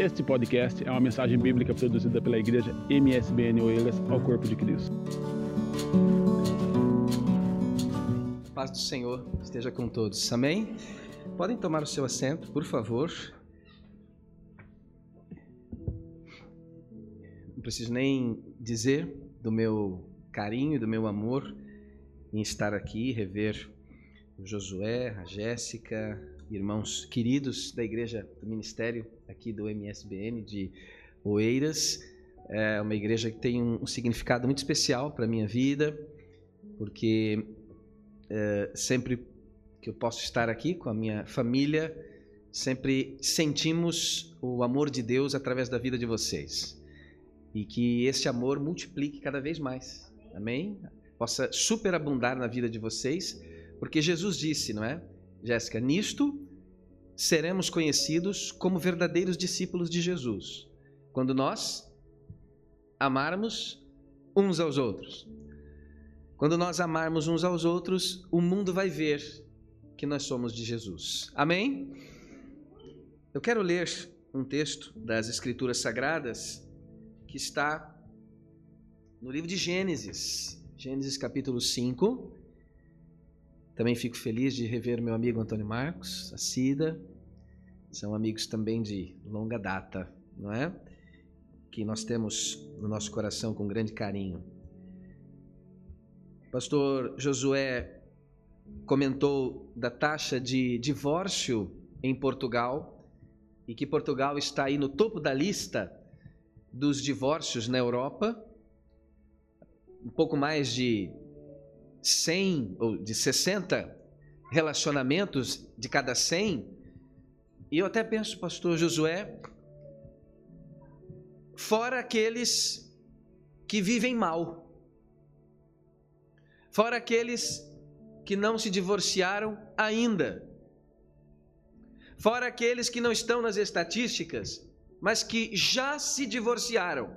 Este podcast é uma mensagem bíblica produzida pela igreja MSBN Oeiras ao Corpo de Cristo. Paz do Senhor esteja com todos. Amém? Podem tomar o seu assento, por favor. Não preciso nem dizer do meu carinho do meu amor em estar aqui, rever o Josué, a Jéssica, irmãos queridos da igreja do ministério aqui do MSBN de Oeiras. É uma igreja que tem um significado muito especial para a minha vida, porque é, sempre que eu posso estar aqui com a minha família, sempre sentimos o amor de Deus através da vida de vocês. E que esse amor multiplique cada vez mais. Amém? Possa superabundar na vida de vocês, porque Jesus disse, não é? Jéssica, nisto seremos conhecidos como verdadeiros discípulos de Jesus, quando nós amarmos uns aos outros. Quando nós amarmos uns aos outros, o mundo vai ver que nós somos de Jesus. Amém? Eu quero ler um texto das Escrituras Sagradas que está no livro de Gênesis, Gênesis capítulo 5, também fico feliz de rever meu amigo Antônio Marcos, a Cida. São amigos também de longa data, não é? Que nós temos no nosso coração com grande carinho. Pastor Josué comentou da taxa de divórcio em Portugal e que Portugal está aí no topo da lista dos divórcios na Europa. Um pouco mais de 100 ou de 60 relacionamentos de cada 100, e eu até penso, pastor Josué, fora aqueles que vivem mal, fora aqueles que não se divorciaram ainda, fora aqueles que não estão nas estatísticas, mas que já se divorciaram,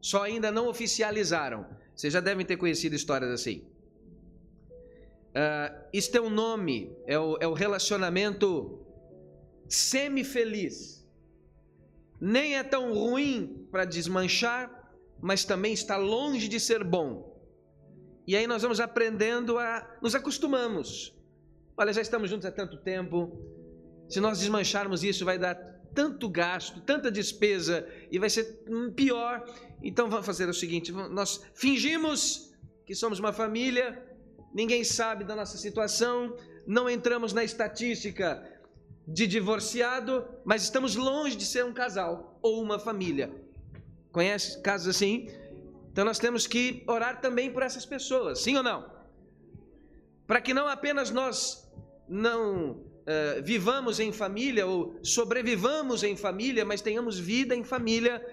só ainda não oficializaram. Vocês já devem ter conhecido histórias assim. Uh, isto é um nome, é o, é o relacionamento semi-feliz. Nem é tão ruim para desmanchar, mas também está longe de ser bom. E aí nós vamos aprendendo a. nos acostumamos. Olha, já estamos juntos há tanto tempo. Se nós desmancharmos isso, vai dar tanto gasto, tanta despesa e vai ser pior. Então vamos fazer o seguinte: nós fingimos que somos uma família ninguém sabe da nossa situação, não entramos na estatística de divorciado, mas estamos longe de ser um casal ou uma família. Conhece casos assim? Então nós temos que orar também por essas pessoas, sim ou não? Para que não apenas nós não uh, vivamos em família ou sobrevivamos em família, mas tenhamos vida em família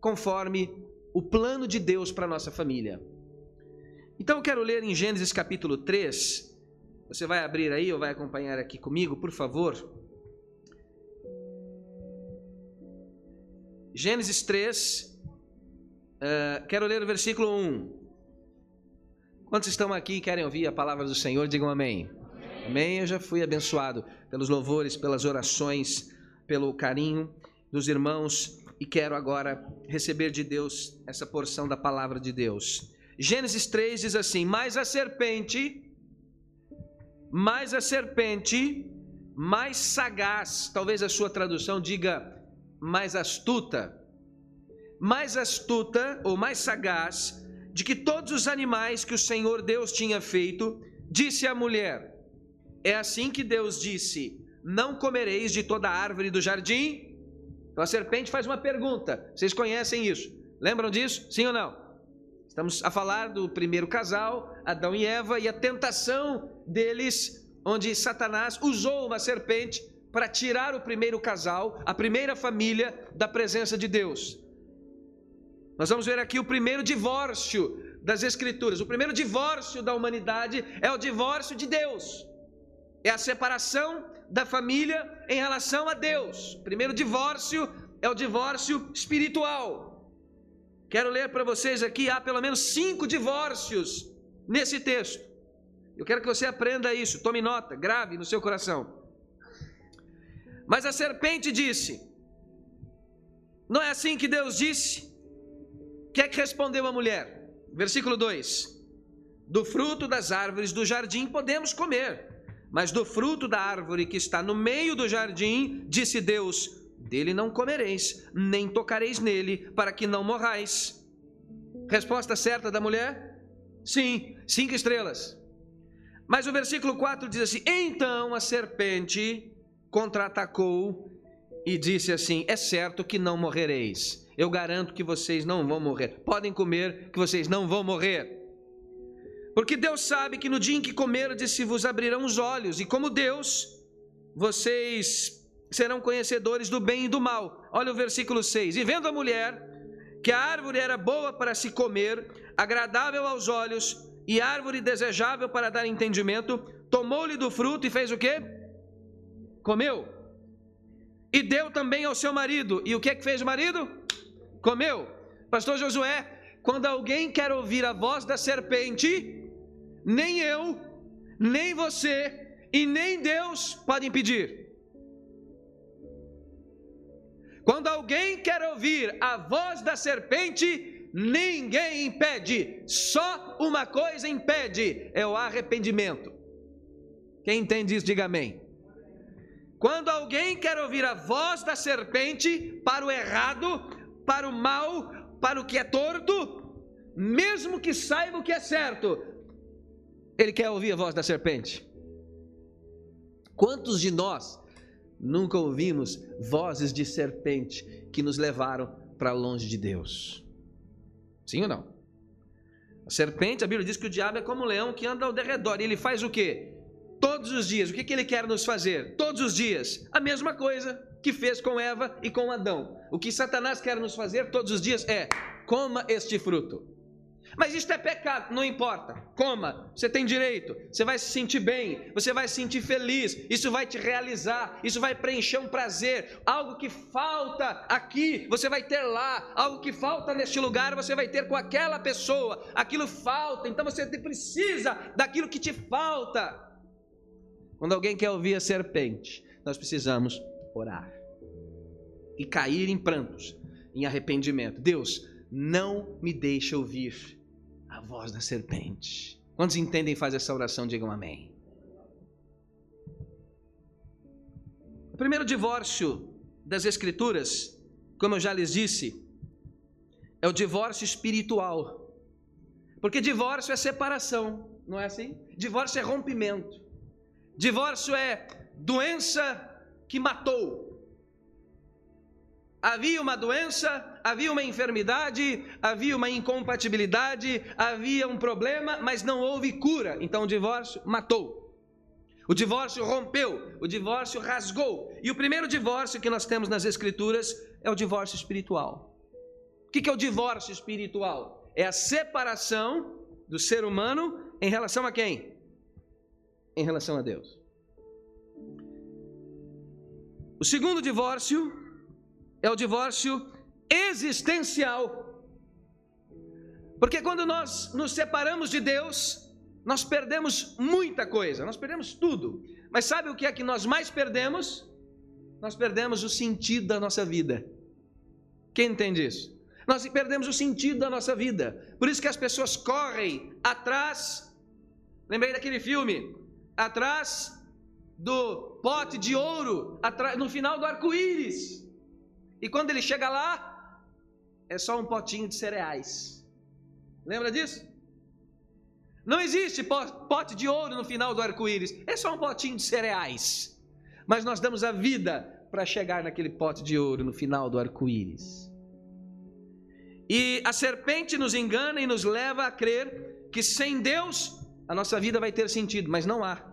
conforme o plano de Deus para nossa família. Então eu quero ler em Gênesis capítulo 3. Você vai abrir aí ou vai acompanhar aqui comigo, por favor? Gênesis 3, uh, eh, quero ler o versículo 1. Quantos estão aqui e querem ouvir a palavra do Senhor, digam amém. amém. Amém. Eu já fui abençoado pelos louvores, pelas orações, pelo carinho dos irmãos e quero agora receber de Deus essa porção da palavra de Deus. Gênesis 3 diz assim: Mas a serpente, mais a serpente, mais sagaz, talvez a sua tradução diga mais astuta, mais astuta ou mais sagaz, de que todos os animais que o Senhor Deus tinha feito, disse à mulher: É assim que Deus disse: Não comereis de toda árvore do jardim? Então a serpente faz uma pergunta. Vocês conhecem isso? Lembram disso? Sim ou não? Estamos a falar do primeiro casal, Adão e Eva, e a tentação deles, onde Satanás usou uma serpente para tirar o primeiro casal, a primeira família, da presença de Deus. Nós vamos ver aqui o primeiro divórcio das Escrituras. O primeiro divórcio da humanidade é o divórcio de Deus, é a separação da família em relação a Deus. O primeiro divórcio é o divórcio espiritual. Quero ler para vocês aqui, há pelo menos cinco divórcios nesse texto. Eu quero que você aprenda isso, tome nota, grave no seu coração. Mas a serpente disse: Não é assim que Deus disse? O que é que respondeu a mulher? Versículo 2: Do fruto das árvores do jardim podemos comer, mas do fruto da árvore que está no meio do jardim, disse Deus: Dele não comereis, nem tocareis nele, para que não morrais. Resposta certa da mulher? Sim, cinco estrelas. Mas o versículo 4 diz assim: Então a serpente contra-atacou e disse assim: É certo que não morrereis. Eu garanto que vocês não vão morrer. Podem comer, que vocês não vão morrer. Porque Deus sabe que no dia em que comerdes se vos abrirão os olhos, e como Deus, vocês serão conhecedores do bem e do mal. Olha o versículo 6. E vendo a mulher que a árvore era boa para se comer, agradável aos olhos e árvore desejável para dar entendimento, tomou-lhe do fruto e fez o quê? Comeu. E deu também ao seu marido. E o que é que fez o marido? Comeu. Pastor Josué, quando alguém quer ouvir a voz da serpente, nem eu, nem você e nem Deus podem impedir. Quando alguém quer ouvir a voz da serpente, ninguém impede, só uma coisa impede: é o arrependimento. Quem entende isso, diga amém. Quando alguém quer ouvir a voz da serpente para o errado, para o mal, para o que é torto, mesmo que saiba o que é certo, ele quer ouvir a voz da serpente. Quantos de nós nunca ouvimos vozes de serpente que nos levaram para longe de Deus? Sim ou não? A serpente, a Bíblia diz que o diabo é como um leão que anda ao derredor. E ele faz o quê? Todos os dias, o que, que ele quer nos fazer? Todos os dias, a mesma coisa que fez com Eva e com Adão. O que Satanás quer nos fazer todos os dias é: coma este fruto. Mas isto é pecado, não importa. Coma, você tem direito, você vai se sentir bem, você vai se sentir feliz, isso vai te realizar, isso vai preencher um prazer. Algo que falta aqui, você vai ter lá, algo que falta neste lugar, você vai ter com aquela pessoa. Aquilo falta, então você precisa daquilo que te falta. Quando alguém quer ouvir a serpente, nós precisamos orar e cair em prantos, em arrependimento. Deus, não me deixe ouvir a voz da serpente. Quantos entendem e fazem essa oração? Digam amém. O primeiro divórcio das Escrituras, como eu já lhes disse, é o divórcio espiritual. Porque divórcio é separação, não é assim? Divórcio é rompimento. Divórcio é doença que matou. Havia uma doença, havia uma enfermidade, havia uma incompatibilidade, havia um problema, mas não houve cura. Então o divórcio matou. O divórcio rompeu, o divórcio rasgou. E o primeiro divórcio que nós temos nas Escrituras é o divórcio espiritual. O que é o divórcio espiritual? É a separação do ser humano em relação a quem? Em relação a Deus. O segundo divórcio é o divórcio existencial. Porque quando nós nos separamos de Deus, nós perdemos muita coisa, nós perdemos tudo. Mas sabe o que é que nós mais perdemos? Nós perdemos o sentido da nossa vida. Quem entende isso? Nós perdemos o sentido da nossa vida. Por isso que as pessoas correm atrás. Lembrei daquele filme, atrás do pote de ouro, atrás, no final do arco-íris. E quando ele chega lá, é só um potinho de cereais. Lembra disso? Não existe pote de ouro no final do arco-íris, é só um potinho de cereais. Mas nós damos a vida para chegar naquele pote de ouro no final do arco-íris. E a serpente nos engana e nos leva a crer que sem Deus a nossa vida vai ter sentido, mas não há.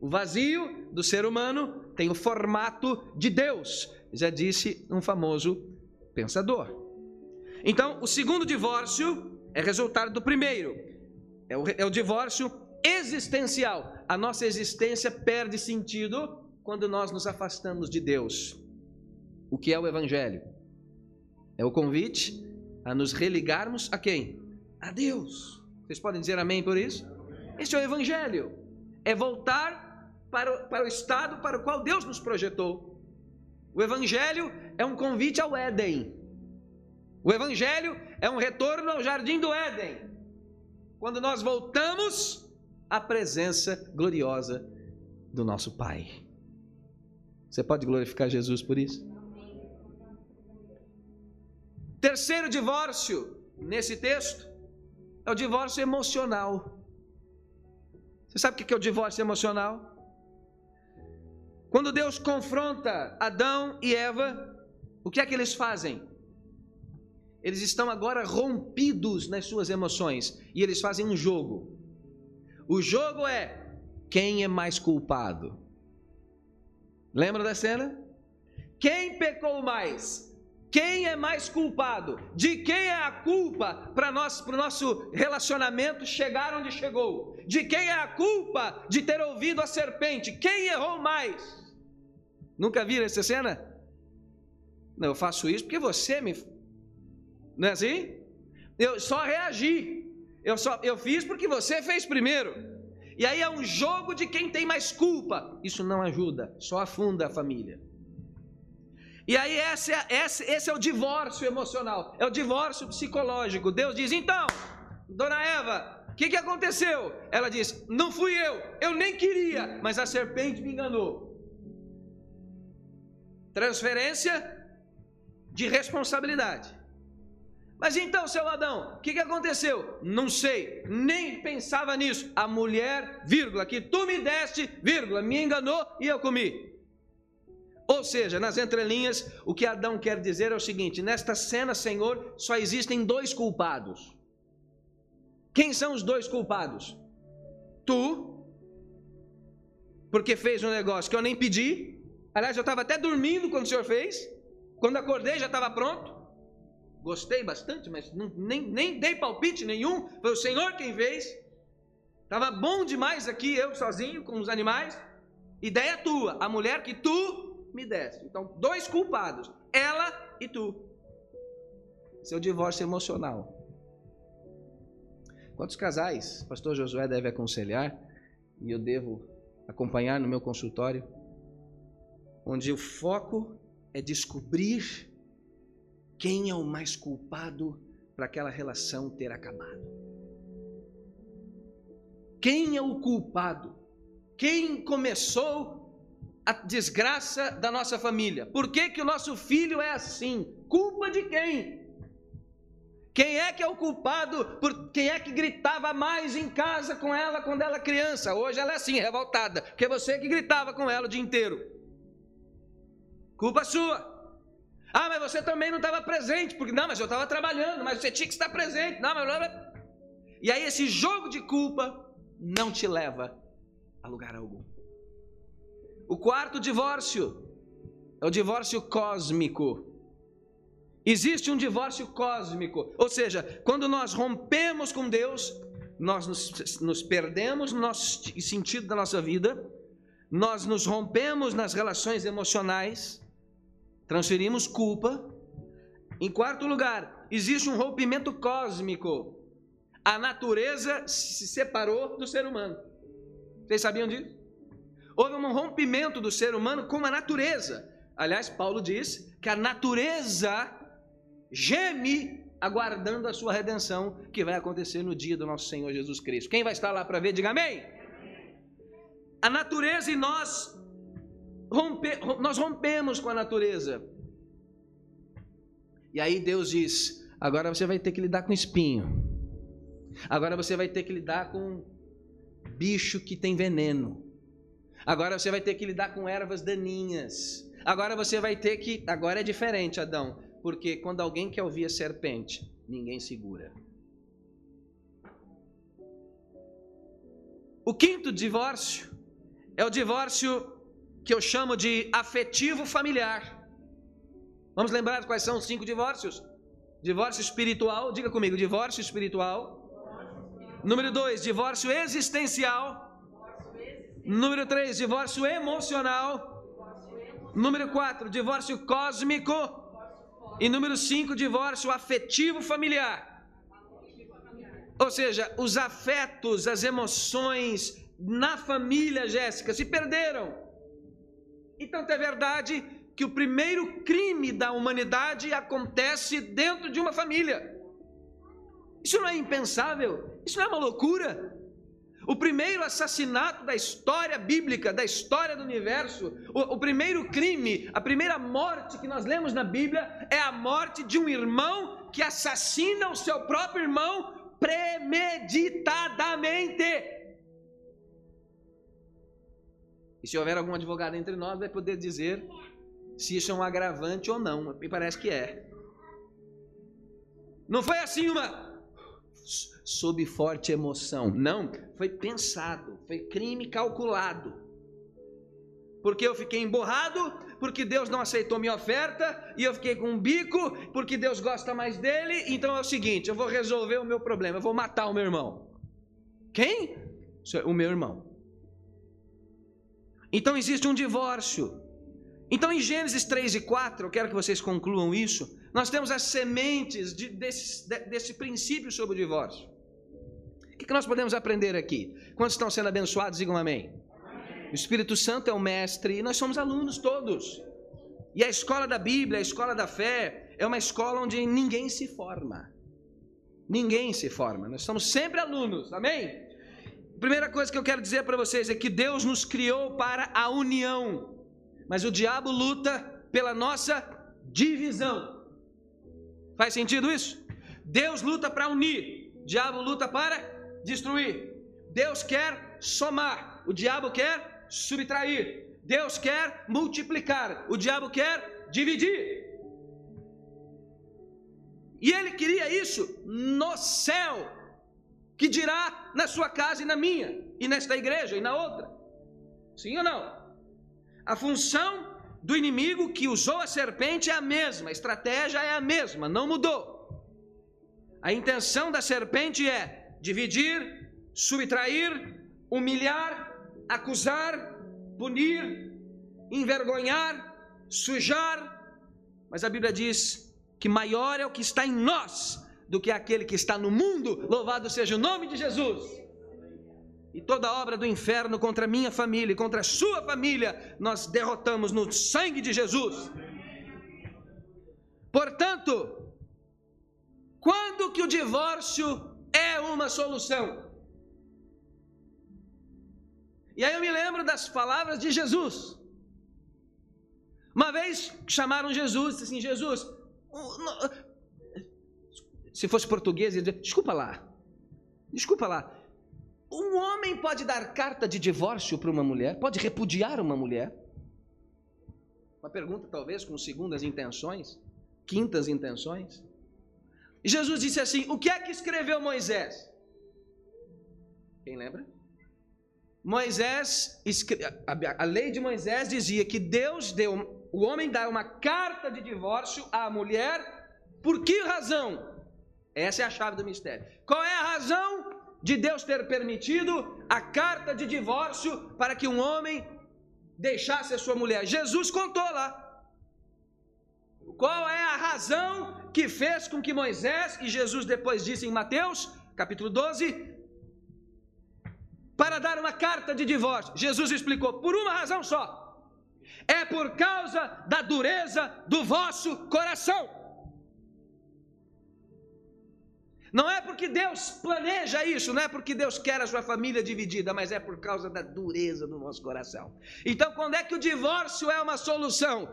O vazio do ser humano tem o formato de Deus, já disse um famoso pensador. Então, o segundo divórcio é resultado do primeiro, é o, é o divórcio existencial. A nossa existência perde sentido quando nós nos afastamos de Deus. O que é o Evangelho? É o convite a nos religarmos a quem? A Deus. Vocês podem dizer amém por isso? Este é o Evangelho. É voltar para o, para o estado para o qual Deus nos projetou. O Evangelho é um convite ao Éden. O Evangelho é um retorno ao jardim do Éden. Quando nós voltamos à presença gloriosa do nosso Pai. Você pode glorificar Jesus por isso? Terceiro divórcio nesse texto é o divórcio emocional. Você sabe o que é o divórcio emocional? Quando Deus confronta Adão e Eva, o que é que eles fazem? Eles estão agora rompidos nas suas emoções e eles fazem um jogo. O jogo é quem é mais culpado. Lembra da cena? Quem pecou mais? Quem é mais culpado? De quem é a culpa para o nosso relacionamento chegar onde chegou? De quem é a culpa de ter ouvido a serpente? Quem errou mais? Nunca viram essa cena? Não, eu faço isso porque você me. Não é assim? Eu só reagi. Eu, só, eu fiz porque você fez primeiro. E aí é um jogo de quem tem mais culpa. Isso não ajuda, só afunda a família. E aí esse é, esse, esse é o divórcio emocional, é o divórcio psicológico. Deus diz: então, dona Eva, o que, que aconteceu? Ela diz: não fui eu, eu nem queria, mas a serpente me enganou. Transferência de responsabilidade. Mas então, seu Adão, o que, que aconteceu? Não sei, nem pensava nisso. A mulher, vírgula, que tu me deste, vírgula, me enganou e eu comi. Ou seja, nas entrelinhas, o que Adão quer dizer é o seguinte: nesta cena, Senhor, só existem dois culpados. Quem são os dois culpados? Tu, porque fez um negócio que eu nem pedi. Aliás, eu estava até dormindo quando o Senhor fez. Quando acordei já estava pronto. Gostei bastante, mas não, nem, nem dei palpite nenhum. Foi o Senhor quem fez. Estava bom demais aqui, eu sozinho, com os animais. Ideia tua, a mulher que tu me deste. Então, dois culpados, ela e tu. Seu divórcio emocional. Quantos casais, pastor Josué deve aconselhar e eu devo acompanhar no meu consultório, onde o foco é descobrir quem é o mais culpado para aquela relação ter acabado. Quem é o culpado? Quem começou a desgraça da nossa família? Por que, que o nosso filho é assim? Culpa de quem? Quem é que é o culpado? Por quem é que gritava mais em casa com ela quando ela criança? Hoje ela é assim, revoltada, porque você que gritava com ela o dia inteiro. Culpa sua. Ah, mas você também não estava presente, porque não, mas eu estava trabalhando, mas você tinha que estar presente. Não, mas e aí esse jogo de culpa não te leva a lugar algum. O quarto divórcio é o divórcio cósmico. Existe um divórcio cósmico, ou seja, quando nós rompemos com Deus, nós nos, nos perdemos no nosso sentido da nossa vida, nós nos rompemos nas relações emocionais, transferimos culpa. Em quarto lugar, existe um rompimento cósmico. A natureza se separou do ser humano. Vocês sabiam disso? Houve um rompimento do ser humano com a natureza. Aliás, Paulo diz que a natureza geme aguardando a sua redenção, que vai acontecer no dia do nosso Senhor Jesus Cristo. Quem vai estar lá para ver, diga amém. A natureza e nós, rompe, nós rompemos com a natureza. E aí Deus diz: agora você vai ter que lidar com espinho. Agora você vai ter que lidar com bicho que tem veneno. Agora você vai ter que lidar com ervas daninhas. Agora você vai ter que. Agora é diferente, Adão. Porque quando alguém quer ouvir a serpente, ninguém segura. O quinto divórcio é o divórcio que eu chamo de afetivo familiar. Vamos lembrar quais são os cinco divórcios? Divórcio espiritual, diga comigo, divórcio espiritual. Número dois, divórcio existencial. Número 3, divórcio emocional. Número 4, divórcio cósmico. E número 5, divórcio afetivo familiar. Ou seja, os afetos, as emoções na família, Jéssica, se perderam. Então é verdade que o primeiro crime da humanidade acontece dentro de uma família. Isso não é impensável? Isso não é uma loucura? O primeiro assassinato da história bíblica, da história do universo, o, o, primeiro crime, a primeira morte que nós lemos na Bíblia é a morte de um irmão que assassina o seu próprio irmão premeditadamente. E se houver algum advogado entre nós, vai poder dizer se isso é um agravante ou não. Me parece que é. Não foi assim uma sob forte emoção. Não, foi pensado, foi crime calculado. Porque eu fiquei emborrado, porque Deus não aceitou minha oferta, e eu fiquei com um bico, porque Deus gosta mais dele. Então é o seguinte: eu vou resolver o meu problema, eu vou matar o meu irmão. Quem? O meu irmão. Então existe um divórcio. Então em Gênesis 3 e 4, eu quero que vocês concluam isso. Nós temos as sementes de, desse, desse princípio sobre o divórcio. O que, que nós podemos aprender aqui? Quantos estão sendo abençoados, digam amém. amém. O Espírito Santo é o mestre e nós somos alunos todos. E a escola da Bíblia, a escola da fé, é uma escola onde ninguém se forma. Ninguém se forma. Nós somos sempre alunos, amém? Primeira coisa que eu quero dizer para vocês é que Deus nos criou para a união, mas o diabo luta pela nossa divisão. Faz sentido isso? Deus luta para unir, o diabo luta para destruir. Deus quer somar, o diabo quer subtrair. Deus quer multiplicar, o diabo quer dividir. E ele queria isso no céu, que dirá na sua casa e na minha, e nesta igreja e na outra. Sim ou não? A função do inimigo que usou a serpente é a mesma, a estratégia é a mesma, não mudou. A intenção da serpente é dividir, subtrair, humilhar, acusar, punir, envergonhar, sujar. Mas a Bíblia diz que maior é o que está em nós do que aquele que está no mundo. Louvado seja o nome de Jesus e toda obra do inferno contra minha família e contra a sua família, nós derrotamos no sangue de Jesus. Portanto, quando que o divórcio é uma solução? E aí eu me lembro das palavras de Jesus. Uma vez chamaram Jesus, disse assim: Jesus, se fosse português, ele dizia: desculpa lá, desculpa lá, um homem pode dar carta de divórcio para uma mulher? Pode repudiar uma mulher? Uma pergunta, talvez, com segundas intenções, quintas intenções. Jesus disse assim: O que é que escreveu Moisés? Quem lembra? Moisés, a lei de Moisés dizia que Deus deu, o homem dá uma carta de divórcio à mulher, por que razão? Essa é a chave do mistério. Qual é a razão de Deus ter permitido a carta de divórcio para que um homem deixasse a sua mulher. Jesus contou lá. Qual é a razão que fez com que Moisés, e Jesus depois disse em Mateus, capítulo 12, para dar uma carta de divórcio? Jesus explicou: por uma razão só. É por causa da dureza do vosso coração. Não é porque Deus planeja isso, não é porque Deus quer a sua família dividida, mas é por causa da dureza do nosso coração. Então, quando é que o divórcio é uma solução?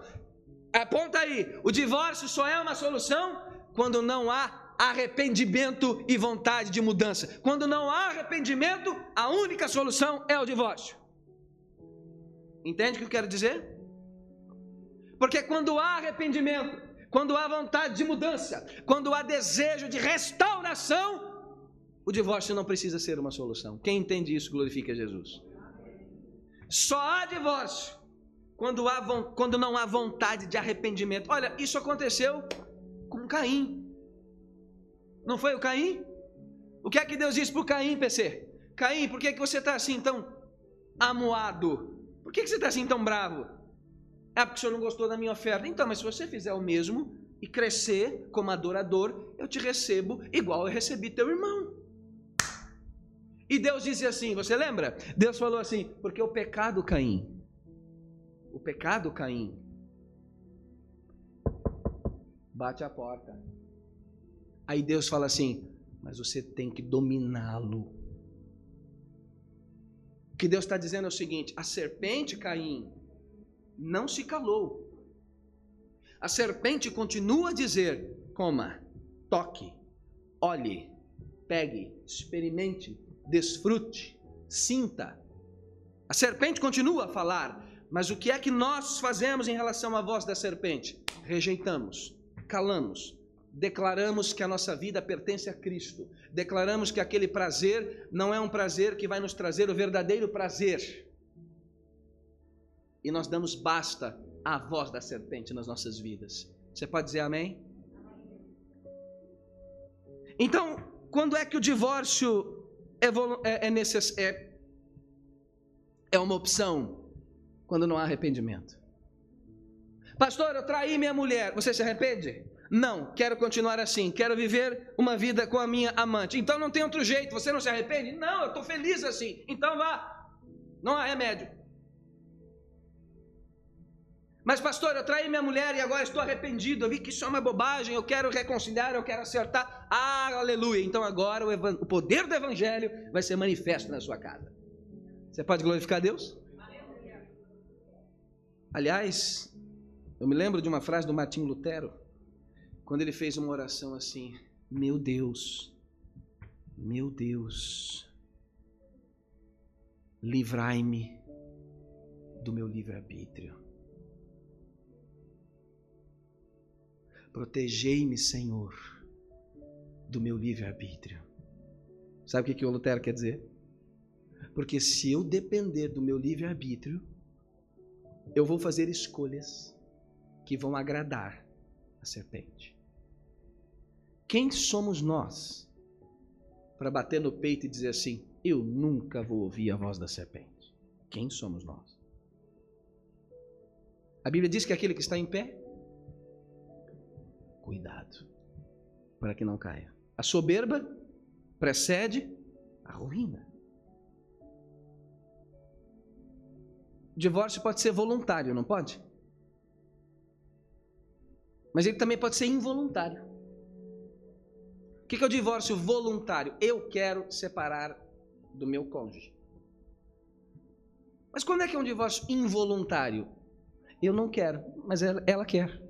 Aponta aí: o divórcio só é uma solução quando não há arrependimento e vontade de mudança. Quando não há arrependimento, a única solução é o divórcio. Entende o que eu quero dizer? Porque quando há arrependimento, quando há vontade de mudança, quando há desejo de restauração, o divórcio não precisa ser uma solução. Quem entende isso glorifica Jesus. Só há divórcio quando, há, quando não há vontade de arrependimento. Olha, isso aconteceu com Caim. Não foi o Caim? O que é que Deus disse para o Caim, PC? Caim, por que, que você está assim tão amuado? Por que, que você está assim tão bravo? Ah, porque o senhor não gostou da minha oferta. Então, mas se você fizer o mesmo e crescer como adorador, eu te recebo igual eu recebi teu irmão. E Deus disse assim: você lembra? Deus falou assim: porque o pecado Caim, o pecado Caim, bate a porta. Aí Deus fala assim: mas você tem que dominá-lo. O que Deus está dizendo é o seguinte: a serpente Caim não se calou. A serpente continua a dizer: coma, toque, olhe, pegue, experimente, desfrute, sinta. A serpente continua a falar, mas o que é que nós fazemos em relação à voz da serpente? Rejeitamos, calamos, declaramos que a nossa vida pertence a Cristo, declaramos que aquele prazer não é um prazer que vai nos trazer o verdadeiro prazer. E nós damos basta à voz da serpente nas nossas vidas. Você pode dizer amém? Então, quando é que o divórcio é, é, é, necess, é, é uma opção? Quando não há arrependimento. Pastor, eu traí minha mulher. Você se arrepende? Não, quero continuar assim, quero viver uma vida com a minha amante. Então não tem outro jeito, você não se arrepende? Não, eu estou feliz assim. Então vá, não há remédio. Mas, pastor, eu traí minha mulher e agora estou arrependido. Eu vi que isso é uma bobagem. Eu quero reconciliar, eu quero acertar. Ah, aleluia. Então agora o, o poder do evangelho vai ser manifesto na sua casa. Você pode glorificar Deus? Aliás, eu me lembro de uma frase do Martim Lutero quando ele fez uma oração assim: Meu Deus, meu Deus, livrai-me do meu livre-arbítrio. Protegei-me, Senhor, do meu livre-arbítrio. Sabe o que, o Lutero quer dizer? Porque se eu depender do meu livre-arbítrio, eu vou fazer escolhas que vão agradar a serpente. Quem somos nós para bater no peito e dizer assim: Eu nunca vou ouvir a voz da serpente? Quem somos nós? A Bíblia diz que aquele que está em pé, cuidado, para que não caia. A soberba precede a ruína. Divórcio pode ser voluntário, não pode? Mas ele também pode ser involuntário. O que é o divórcio voluntário? Eu quero separar do meu cônjuge. Mas quando é que é um divórcio involuntário? Eu não quero, mas ela, ela quer.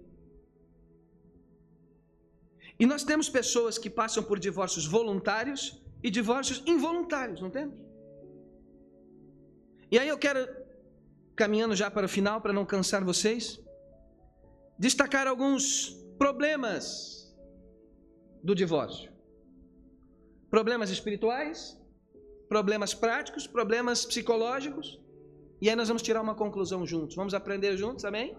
E nós temos pessoas que passam por divórcios voluntários e divórcios involuntários, não temos? E aí eu quero, caminhando já para o final, para não cansar vocês, destacar alguns problemas do divórcio. Problemas espirituais, problemas práticos, problemas psicológicos. E aí nós vamos tirar uma conclusão juntos. Vamos aprender juntos, amém?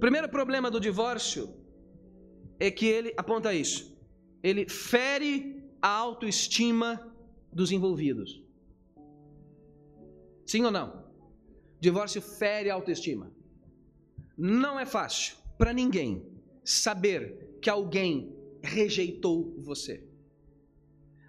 Primeiro problema do divórcio é que ele aponta isso. Ele fere a autoestima dos envolvidos. Sim ou não? Divórcio fere a autoestima. Não é fácil para ninguém saber que alguém rejeitou você.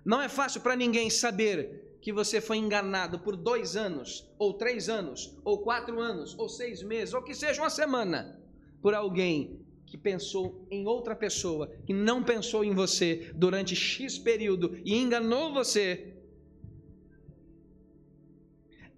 Não é fácil para ninguém saber que você foi enganado por dois anos, ou três anos, ou quatro anos, ou seis meses, ou que seja uma semana, por alguém que pensou em outra pessoa, que não pensou em você durante X período e enganou você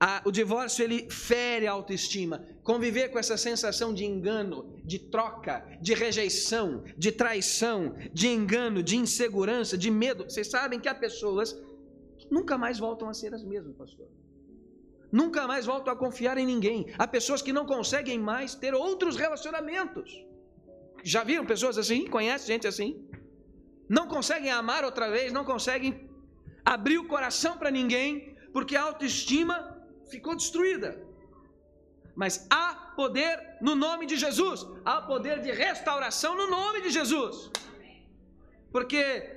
a, o divórcio ele fere a autoestima. Conviver com essa sensação de engano, de troca, de rejeição, de traição, de engano, de insegurança, de medo. Vocês sabem que há pessoas que nunca mais voltam a ser as mesmas, pastor. Nunca mais voltam a confiar em ninguém. Há pessoas que não conseguem mais ter outros relacionamentos. Já viram pessoas assim? Conhece gente assim? Não conseguem amar outra vez, não conseguem abrir o coração para ninguém, porque a autoestima ficou destruída. Mas há poder no nome de Jesus, há poder de restauração no nome de Jesus. Porque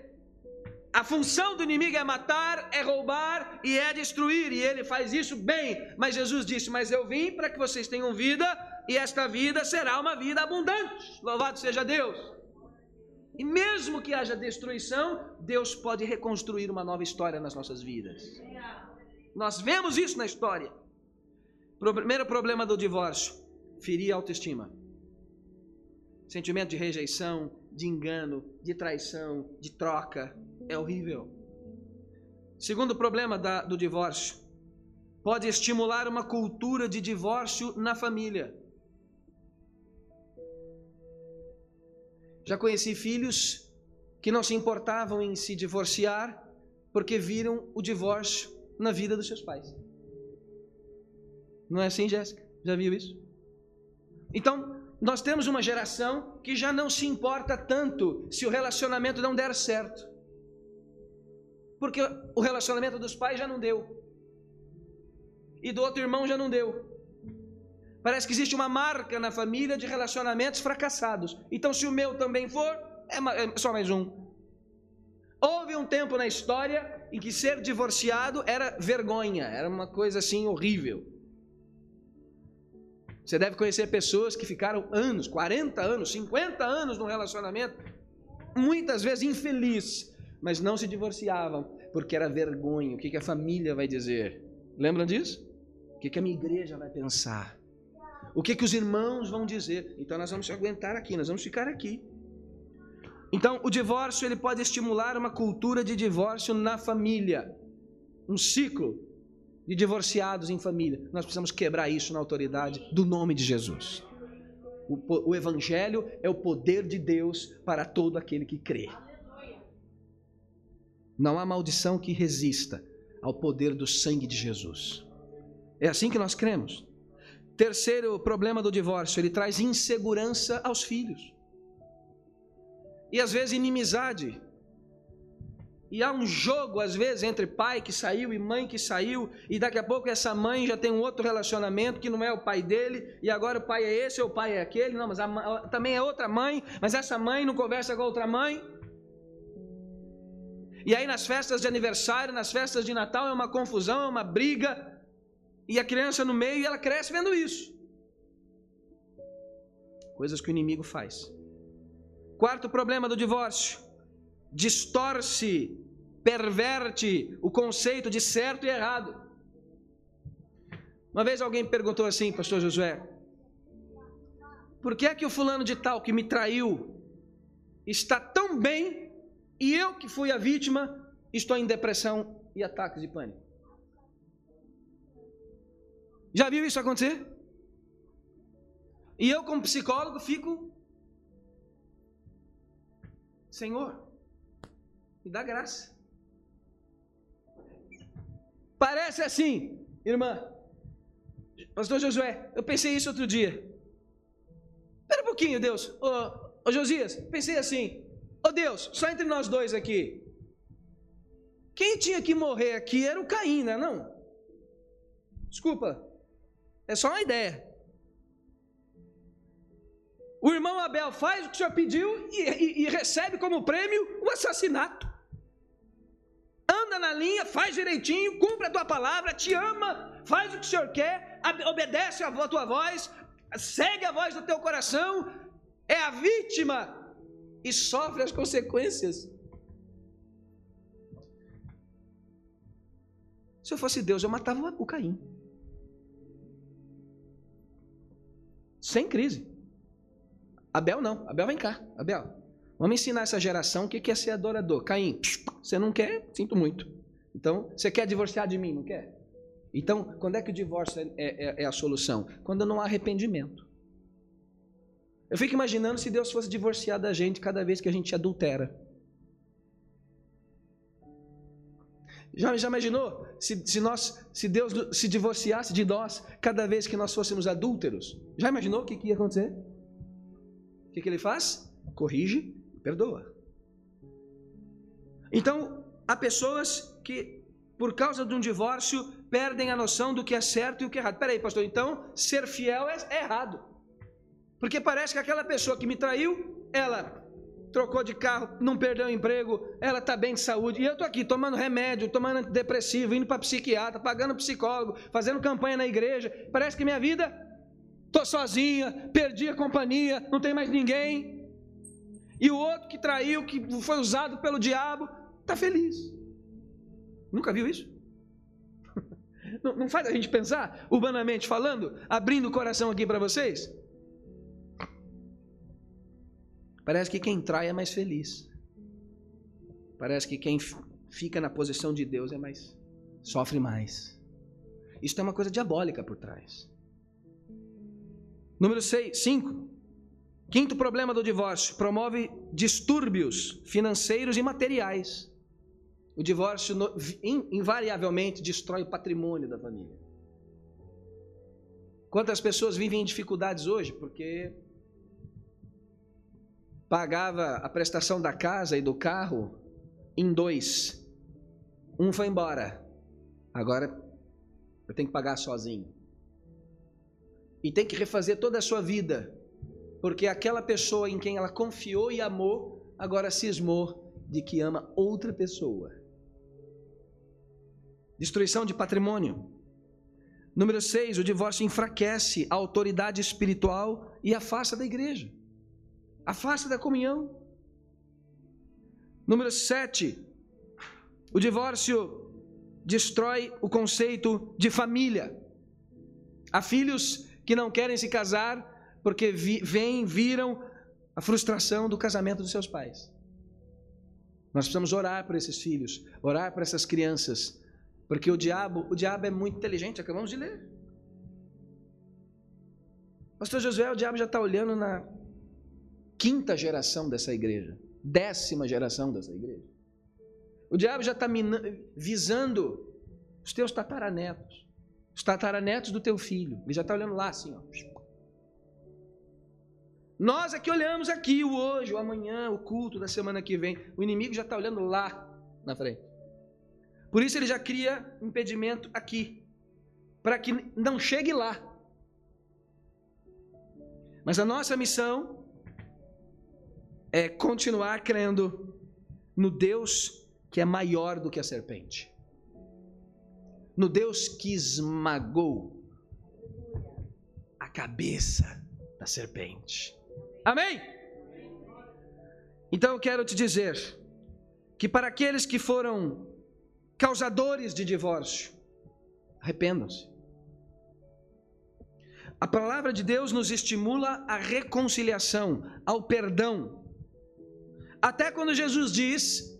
a função do inimigo é matar, é roubar e é destruir, e ele faz isso bem. Mas Jesus disse: Mas eu vim para que vocês tenham vida, e esta vida será uma vida abundante. Louvado seja Deus. E mesmo que haja destruição, Deus pode reconstruir uma nova história nas nossas vidas. Nós vemos isso na história. Primeiro problema do divórcio: ferir a autoestima. Sentimento de rejeição, de engano, de traição, de troca. É horrível. Segundo problema da, do divórcio, pode estimular uma cultura de divórcio na família. Já conheci filhos que não se importavam em se divorciar porque viram o divórcio na vida dos seus pais. Não é assim, Jéssica? Já viu isso? Então, nós temos uma geração que já não se importa tanto se o relacionamento não der certo. Porque o relacionamento dos pais já não deu. E do outro irmão já não deu. Parece que existe uma marca na família de relacionamentos fracassados. Então, se o meu também for, é, é só mais um. Houve um tempo na história em que ser divorciado era vergonha, era uma coisa assim horrível. Você deve conhecer pessoas que ficaram anos, 40 anos, 50 anos no relacionamento, muitas vezes infeliz, mas não se divorciavam, porque era vergonha. O que, a família vai dizer? Lembram disso? O que, a minha igreja vai pensar? O que, que os irmãos vão dizer? Então nós vamos aguentar aqui, nós vamos ficar aqui. Então, o divórcio ele pode estimular uma cultura de divórcio na família, um ciclo de divorciados em família. Nós precisamos quebrar isso na autoridade do nome de Jesus. O, o Evangelho é o poder de Deus para todo aquele que crê. Não há maldição que resista ao poder do sangue de Jesus. É assim que nós cremos. Terceiro problema do divórcio, ele traz insegurança aos filhos. E às vezes inimizade e há um jogo, às vezes, entre pai que saiu e mãe que saiu, e daqui a pouco essa mãe já tem um outro relacionamento que não é o pai dele, e agora o pai é esse ou o pai é aquele, não, mas a, também é outra mãe, mas essa mãe não conversa com a outra mãe. E aí nas festas de aniversário, nas festas de Natal, é uma confusão, é uma briga, e a criança no meio, ela cresce vendo isso. Coisas que o inimigo faz. Quarto problema do divórcio distorce, perverte o conceito de certo e errado. Uma vez alguém perguntou assim, pastor Josué, por que é que o fulano de tal que me traiu está tão bem e eu que fui a vítima estou em depressão e ataques de pânico? Já viu isso acontecer? E eu, como psicólogo, fico. Senhor, me dá graça. Parece assim, irmã. Pastor Josué, eu pensei isso outro dia. Espera um pouquinho, Deus. Ô, ô Josias, pensei assim. Ô Deus, só entre nós dois aqui. Quem tinha que morrer aqui era o Caim, não é não? Desculpa. É só uma ideia. O irmão Abel faz o que o senhor pediu e, e, e recebe como prêmio o assassinato anda na linha, faz direitinho, cumpre a tua palavra, te ama, faz o que o Senhor quer, obedece a tua voz, segue a voz do teu coração, é a vítima e sofre as consequências. Se eu fosse Deus, eu matava o Caim. Sem crise. Abel não. Abel vem cá. Abel, Vamos ensinar essa geração o que é ser adorador. Caim, você não quer? Sinto muito. Então, você quer divorciar de mim, não quer? Então, quando é que o divórcio é, é, é a solução? Quando não há arrependimento. Eu fico imaginando se Deus fosse divorciar da gente cada vez que a gente adultera. Já, já imaginou se, se, nós, se Deus se divorciasse de nós cada vez que nós fôssemos adúlteros? Já imaginou o que, que ia acontecer? O que, que ele faz? Corrige perdoa. Então, há pessoas que, por causa de um divórcio, perdem a noção do que é certo e o que é errado. Peraí, pastor, então ser fiel é, é errado. Porque parece que aquela pessoa que me traiu, ela trocou de carro, não perdeu o emprego, ela está bem de saúde. E eu estou aqui tomando remédio, tomando antidepressivo, indo para psiquiatra, pagando psicólogo, fazendo campanha na igreja. Parece que minha vida, estou sozinha, perdi a companhia, não tem mais ninguém. E o outro que traiu, que foi usado pelo diabo, está feliz. Nunca viu isso? Não, não faz a gente pensar, humanamente falando, abrindo o coração aqui para vocês? Parece que quem trai é mais feliz. Parece que quem fica na posição de Deus é mais sofre mais. Isso tem uma coisa diabólica por trás. Número 5. Quinto problema do divórcio: promove distúrbios financeiros e materiais. O divórcio invariavelmente destrói o patrimônio da família. Quantas pessoas vivem em dificuldades hoje porque pagava a prestação da casa e do carro em dois. Um foi embora. Agora eu tenho que pagar sozinho. E tem que refazer toda a sua vida. Porque aquela pessoa em quem ela confiou e amou, agora cismou de que ama outra pessoa. Destruição de patrimônio. Número 6, o divórcio enfraquece a autoridade espiritual e afasta da igreja. Afasta da comunhão. Número 7, o divórcio destrói o conceito de família. Há filhos que não querem se casar porque vi, vêm, viram a frustração do casamento dos seus pais. Nós precisamos orar por esses filhos, orar por essas crianças, porque o diabo, o diabo é muito inteligente, acabamos de ler. Pastor Josué, o diabo já está olhando na quinta geração dessa igreja, décima geração dessa igreja. O diabo já está visando os teus tataranetos, os tataranetos do teu filho. Ele já está olhando lá assim, ó. Nós é que olhamos aqui o hoje, o amanhã, o culto da semana que vem. O inimigo já está olhando lá na frente. Por isso ele já cria impedimento aqui, para que não chegue lá. Mas a nossa missão é continuar crendo no Deus que é maior do que a serpente. No Deus que esmagou a cabeça da serpente. Amém? Então eu quero te dizer que para aqueles que foram causadores de divórcio, arrependam-se. A palavra de Deus nos estimula à reconciliação, ao perdão. Até quando Jesus diz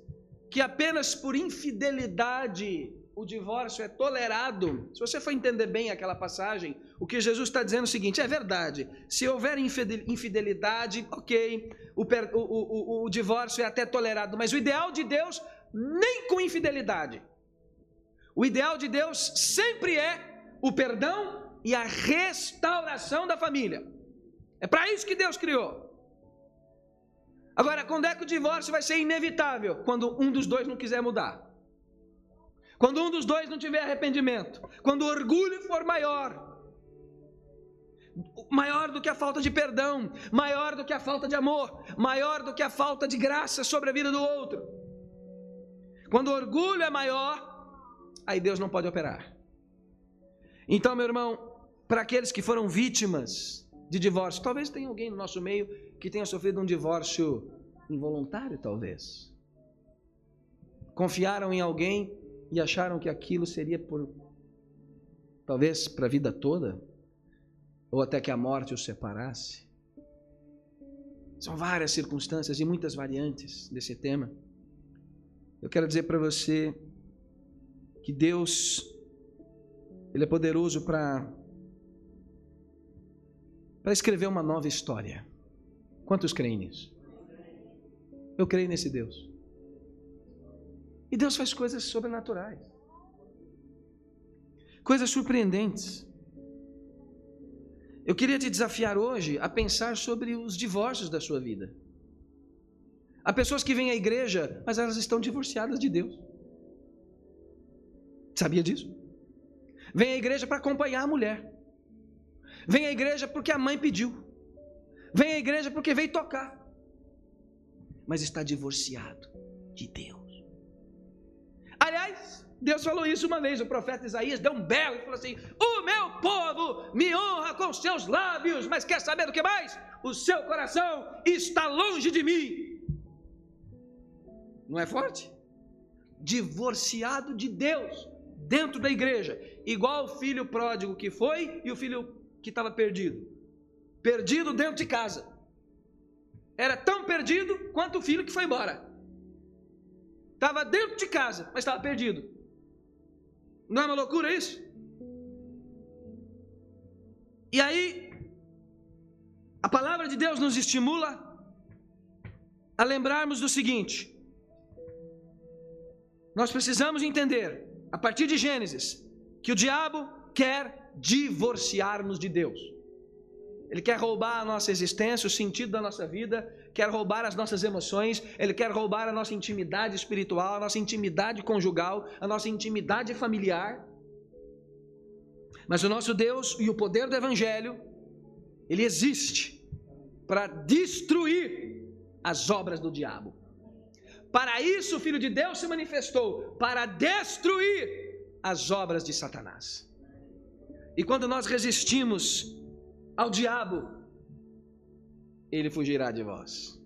que apenas por infidelidade o divórcio é tolerado. Se você for entender bem aquela passagem, o que Jesus está dizendo é o seguinte: é verdade, se houver infidelidade, ok, o, o, o, o divórcio é até tolerado, mas o ideal de Deus, nem com infidelidade. O ideal de Deus sempre é o perdão e a restauração da família. É para isso que Deus criou. Agora, quando é que o divórcio vai ser inevitável? Quando um dos dois não quiser mudar. Quando um dos dois não tiver arrependimento. Quando o orgulho for maior. Maior do que a falta de perdão, maior do que a falta de amor, maior do que a falta de graça sobre a vida do outro. Quando o orgulho é maior, aí Deus não pode operar. Então, meu irmão, para aqueles que foram vítimas de divórcio, talvez tenha alguém no nosso meio que tenha sofrido um divórcio involuntário, talvez. Confiaram em alguém e acharam que aquilo seria por talvez para a vida toda, ou até que a morte os separasse. São várias circunstâncias e muitas variantes desse tema. Eu quero dizer para você que Deus ele é poderoso para para escrever uma nova história. Quantos creem nisso? Eu creio nesse Deus. E Deus faz coisas sobrenaturais, coisas surpreendentes. Eu queria te desafiar hoje a pensar sobre os divórcios da sua vida. Há pessoas que vêm à igreja, mas elas estão divorciadas de Deus. Sabia disso? Vem à igreja para acompanhar a mulher. Vem à igreja porque a mãe pediu. Vem à igreja porque veio tocar, mas está divorciado de Deus. Aliás, Deus falou isso uma vez, o profeta Isaías deu um belo e falou assim: O meu povo me honra com seus lábios, mas quer saber do que mais? O seu coração está longe de mim. Não é forte? Divorciado de Deus. dentro da igreja, igual o filho pródigo que foi e o filho que estava perdido. Perdido dentro de casa. Era tão perdido quanto o filho que foi embora. Estava dentro de casa, mas estava perdido. Não é uma loucura isso? E aí, a palavra de Deus nos estimula a lembrarmos do seguinte: nós precisamos entender, a partir de Gênesis, que o diabo quer divorciar-nos de Deus. Ele quer roubar a nossa existência, o sentido da nossa vida, quer roubar as nossas emoções, ele quer roubar a nossa intimidade espiritual, a nossa intimidade conjugal, a nossa intimidade familiar. Mas o nosso Deus e o poder do Evangelho, ele existe para destruir as obras do diabo. Para isso o Filho de Deus se manifestou para destruir as obras de Satanás. E quando nós resistimos ao diabo, ele fugirá de vós.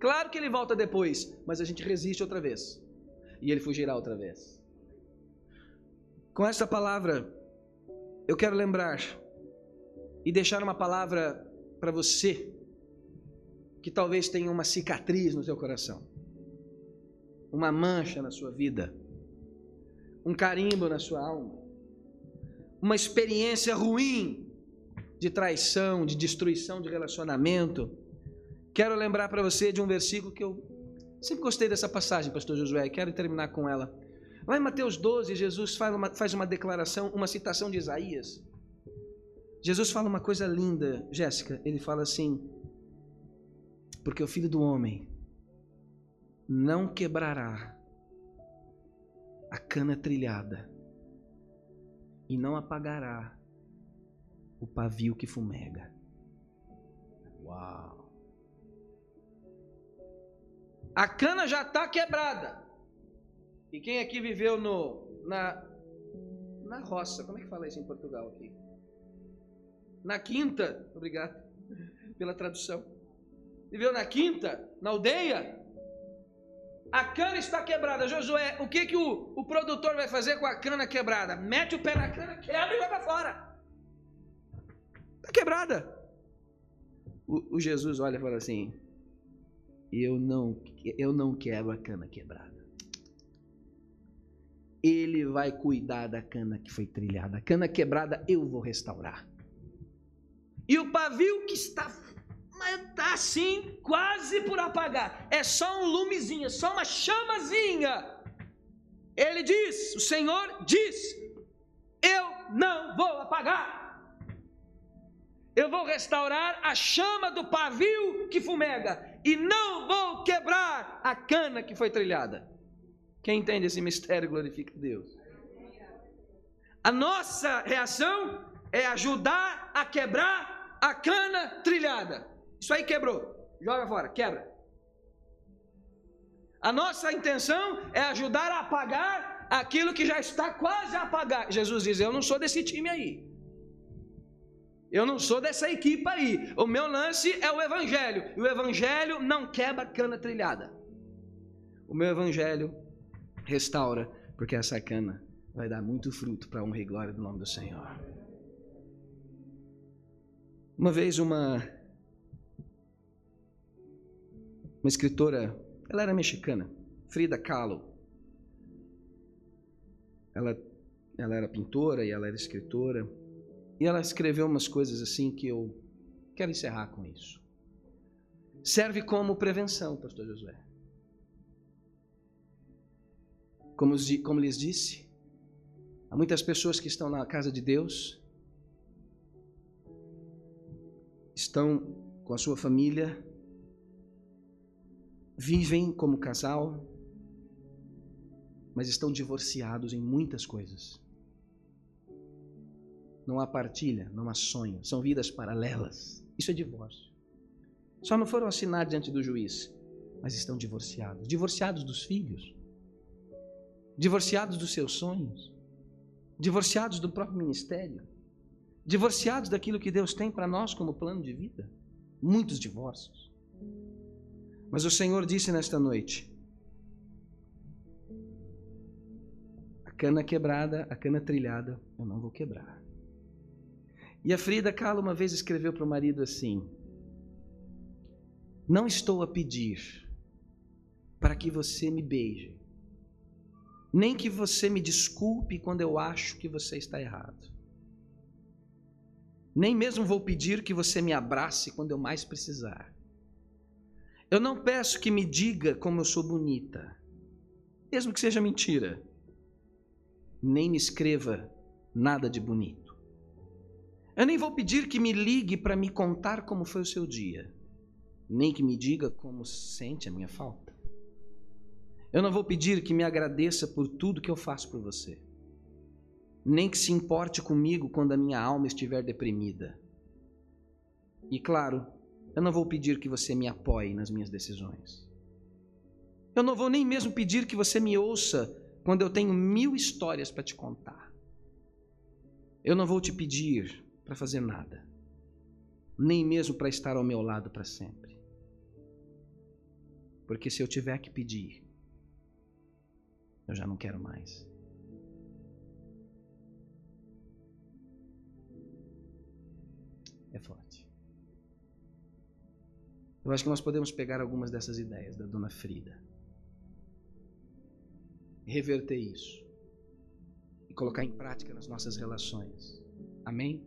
Claro que ele volta depois, mas a gente resiste outra vez. E ele fugirá outra vez. Com esta palavra, eu quero lembrar e deixar uma palavra para você que talvez tenha uma cicatriz no seu coração, uma mancha na sua vida, um carimbo na sua alma, uma experiência ruim de traição, de destruição de relacionamento. Quero lembrar para você de um versículo que eu sempre gostei dessa passagem, pastor Josué, quero terminar com ela. Lá em Mateus 12, Jesus faz uma, faz uma declaração, uma citação de Isaías. Jesus fala uma coisa linda, Jéssica. Ele fala assim: Porque o filho do homem não quebrará a cana trilhada e não apagará o pavio que fumega. Uau! A cana já está quebrada. E quem aqui viveu no, na, na roça, como é que fala isso em Portugal aqui? Na quinta, obrigado pela tradução. Viveu na quinta, na aldeia, a cana está quebrada. Josué, o que, que o, o produtor vai fazer com a cana quebrada? Mete o pé na cana, quebra e vai para fora. Está quebrada. O, o, Jesus olha e fala assim: eu não, eu não quero a cana quebrada. Ele vai cuidar da cana que foi trilhada. A cana quebrada eu vou restaurar. E o pavio que está mas está assim, quase por apagar. É só um lumezinho, é só uma chamazinha. Ele diz, o Senhor diz: Eu não vou apagar. Eu vou restaurar a chama do pavio que fumega e não vou quebrar a cana que foi trilhada. Quem entende esse mistério glorifica Deus. A nossa reação é ajudar a quebrar a cana trilhada. Isso aí quebrou. Joga fora, quebra. A nossa intenção é ajudar a apagar aquilo que já está quase a apagar. Jesus diz: Eu não sou desse time aí. Eu não sou dessa equipe aí. O meu lance é o Evangelho. E o Evangelho não quebra cana trilhada. O meu Evangelho restaura, porque essa cana vai dar muito fruto para a honra e glória do nome do Senhor. Uma vez uma uma escritora, ela era mexicana, Frida Kahlo. Ela ela era pintora e ela era escritora. E ela escreveu umas coisas assim que eu quero encerrar com isso. Serve como prevenção, pastor Josué. Como, como lhes disse, há muitas pessoas que estão na casa de Deus, estão com a sua família, vivem como casal, mas estão divorciados em muitas coisas. Não há partilha, não há sonho, são vidas paralelas. Isso é divórcio. Só não foram assinados diante do juiz, mas estão divorciados divorciados dos filhos divorciados dos seus sonhos, divorciados do próprio ministério, divorciados daquilo que Deus tem para nós como plano de vida. Muitos divórcios. Mas o Senhor disse nesta noite: a cana quebrada, a cana trilhada, eu não vou quebrar. E a Frida Kahlo uma vez escreveu para o marido assim: Não estou a pedir para que você me beije, nem que você me desculpe quando eu acho que você está errado. Nem mesmo vou pedir que você me abrace quando eu mais precisar. Eu não peço que me diga como eu sou bonita, mesmo que seja mentira. Nem me escreva nada de bonito. Eu nem vou pedir que me ligue para me contar como foi o seu dia, nem que me diga como sente a minha falta. Eu não vou pedir que me agradeça por tudo que eu faço por você, nem que se importe comigo quando a minha alma estiver deprimida. E claro, eu não vou pedir que você me apoie nas minhas decisões. Eu não vou nem mesmo pedir que você me ouça quando eu tenho mil histórias para te contar. Eu não vou te pedir para fazer nada, nem mesmo para estar ao meu lado para sempre. Porque se eu tiver que pedir, eu já não quero mais. É forte. Eu acho que nós podemos pegar algumas dessas ideias da dona Frida, reverter isso e colocar em prática nas nossas relações. Amém?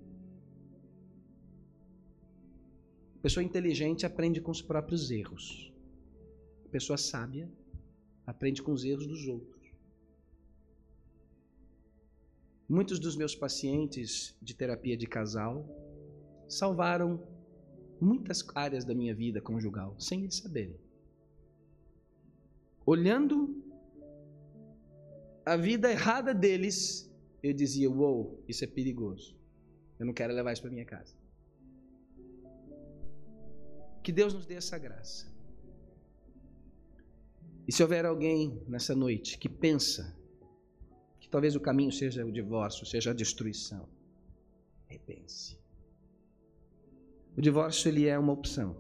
Pessoa inteligente aprende com os próprios erros. A pessoa sábia aprende com os erros dos outros. Muitos dos meus pacientes de terapia de casal salvaram muitas áreas da minha vida conjugal, sem eles saberem. Olhando a vida errada deles, eu dizia: Uou, wow, isso é perigoso. Eu não quero levar isso para minha casa. Que Deus nos dê essa graça. E se houver alguém nessa noite que pensa que talvez o caminho seja o divórcio, seja a destruição, repense. O divórcio ele é uma opção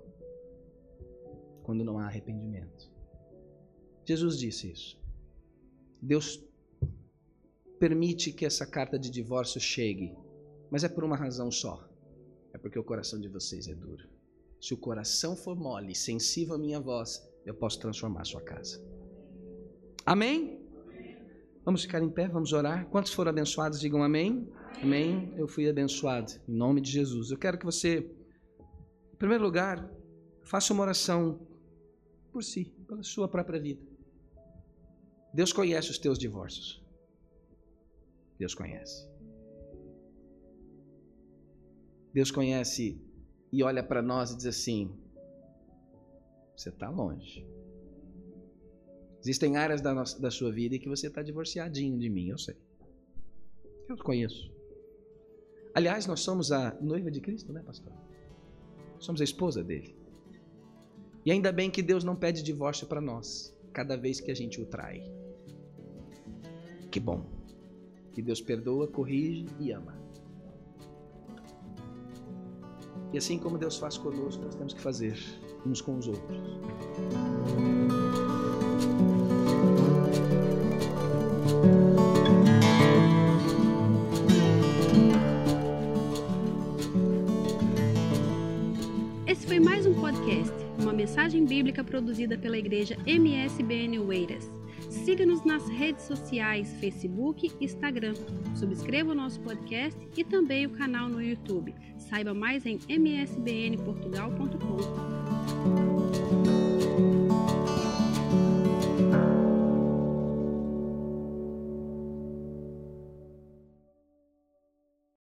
quando não há arrependimento. Jesus disse isso. Deus permite que essa carta de divórcio chegue, mas é por uma razão só. É porque o coração de vocês é duro. Se o coração for mole, sensível à minha voz, eu posso transformar a sua casa. Amém? Vamos ficar em pé, vamos orar. Quantos foram abençoados, digam amém. Amém. Eu fui abençoado, em nome de Jesus. Eu quero que você em primeiro lugar, faça uma oração por si, pela sua própria vida. Deus conhece os teus divórcios. Deus conhece. Deus conhece e olha para nós e diz assim: você está longe. Existem áreas da, nossa, da sua vida em que você está divorciadinho de mim, eu sei. Eu conheço. Aliás, nós somos a noiva de Cristo, né, pastor? Somos a esposa dele. E ainda bem que Deus não pede divórcio para nós, cada vez que a gente o trai. Que bom. Que Deus perdoa, corrige e ama. E assim como Deus faz conosco, nós temos que fazer uns com os outros. Mensagem bíblica produzida pela igreja MSBN Oeiras. Siga-nos nas redes sociais, Facebook e Instagram. Subscreva o nosso podcast e também o canal no YouTube. Saiba mais em msbnportugal.com.